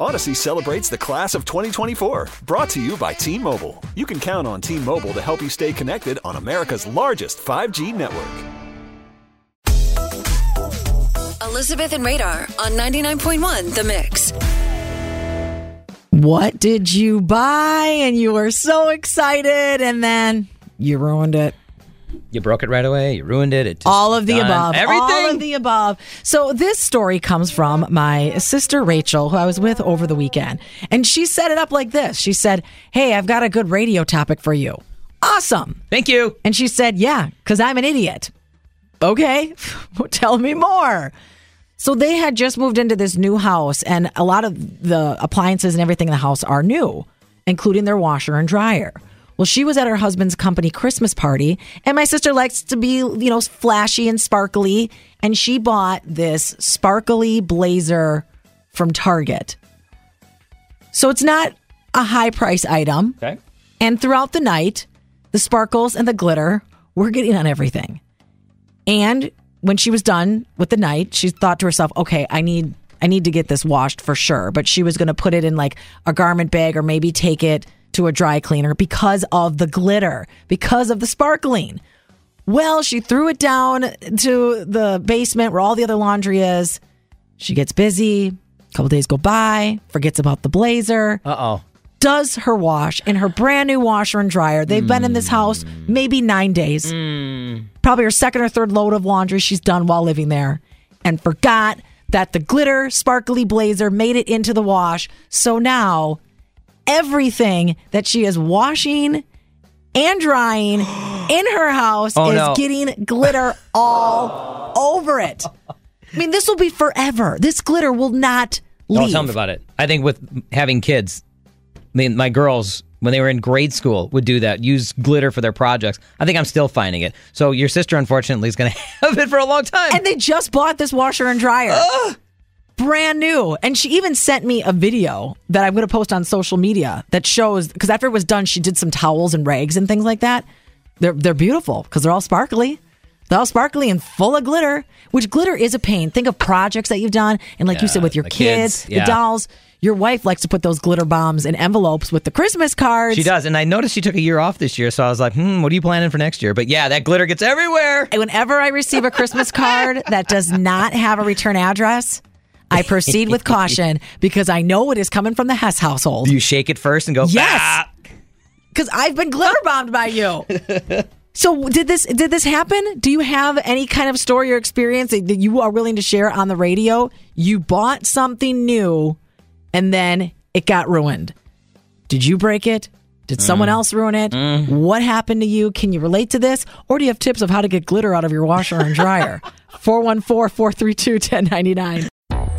Odyssey celebrates the class of 2024, brought to you by T Mobile. You can count on T Mobile to help you stay connected on America's largest 5G network. Elizabeth and Radar on 99.1 The Mix. What did you buy? And you were so excited, and then you ruined it. You broke it right away. You ruined it. it All of the done. above. Everything. All of the above. So this story comes from my sister Rachel, who I was with over the weekend. And she set it up like this. She said, Hey, I've got a good radio topic for you. Awesome. Thank you. And she said, Yeah, because I'm an idiot. Okay, tell me more. So they had just moved into this new house, and a lot of the appliances and everything in the house are new, including their washer and dryer. Well, she was at her husband's company Christmas party, and my sister likes to be, you know, flashy and sparkly, and she bought this sparkly blazer from Target. So it's not a high price item. Okay. And throughout the night, the sparkles and the glitter were getting on everything. And when she was done with the night, she thought to herself, "Okay, I need I need to get this washed for sure." But she was going to put it in like a garment bag or maybe take it to a dry cleaner because of the glitter, because of the sparkling. Well, she threw it down to the basement where all the other laundry is. She gets busy. A couple days go by, forgets about the blazer Uh oh. does her wash in her brand new washer and dryer. They've been in this house maybe nine days. Probably her second or third load of laundry she's done while living there and forgot that the glitter sparkly blazer made it into the wash. So now everything that she is washing and drying in her house Oh, is no. getting glitter all over it. I mean, this will be forever. This glitter will not leave. Don't tell me about it. I think with having kids, I mean, my girls when they were in grade school would do that. Use glitter for their projects. I think I'm still finding it. So your sister, unfortunately, is going to have it for a long time. And they just bought this washer and dryer. Brand new. And she even sent me a video that I'm going to post on social media that shows, because after it was done, she did some towels and rags and things like that. They're, they're beautiful because they're all sparkly. They're all sparkly and full of glitter, which glitter is a pain. Think of projects that you've done. And like you said, with your the kids, kids, yeah. the dolls, your wife likes to put those glitter bombs in envelopes with the Christmas cards. she does, and I noticed she took a year off this year, so I was like, "Hmm, what are you planning for next year?" But yeah, that glitter gets everywhere. And whenever I receive a Christmas card that does not have a return address, I proceed with caution because I know it is coming from the Hess household. Do you shake it first and go? Yes. Because I've been glitter bombed by you. So did this did this happen? Do you have any kind of story or experience that that you are willing to share on the radio? You bought something new and then it got ruined. Did you break it? Did someone mm. else ruin it? Mm. What happened to you? Can you relate to this? Or do you have tips of how to get glitter out of your washer and dryer? 414 432 1099.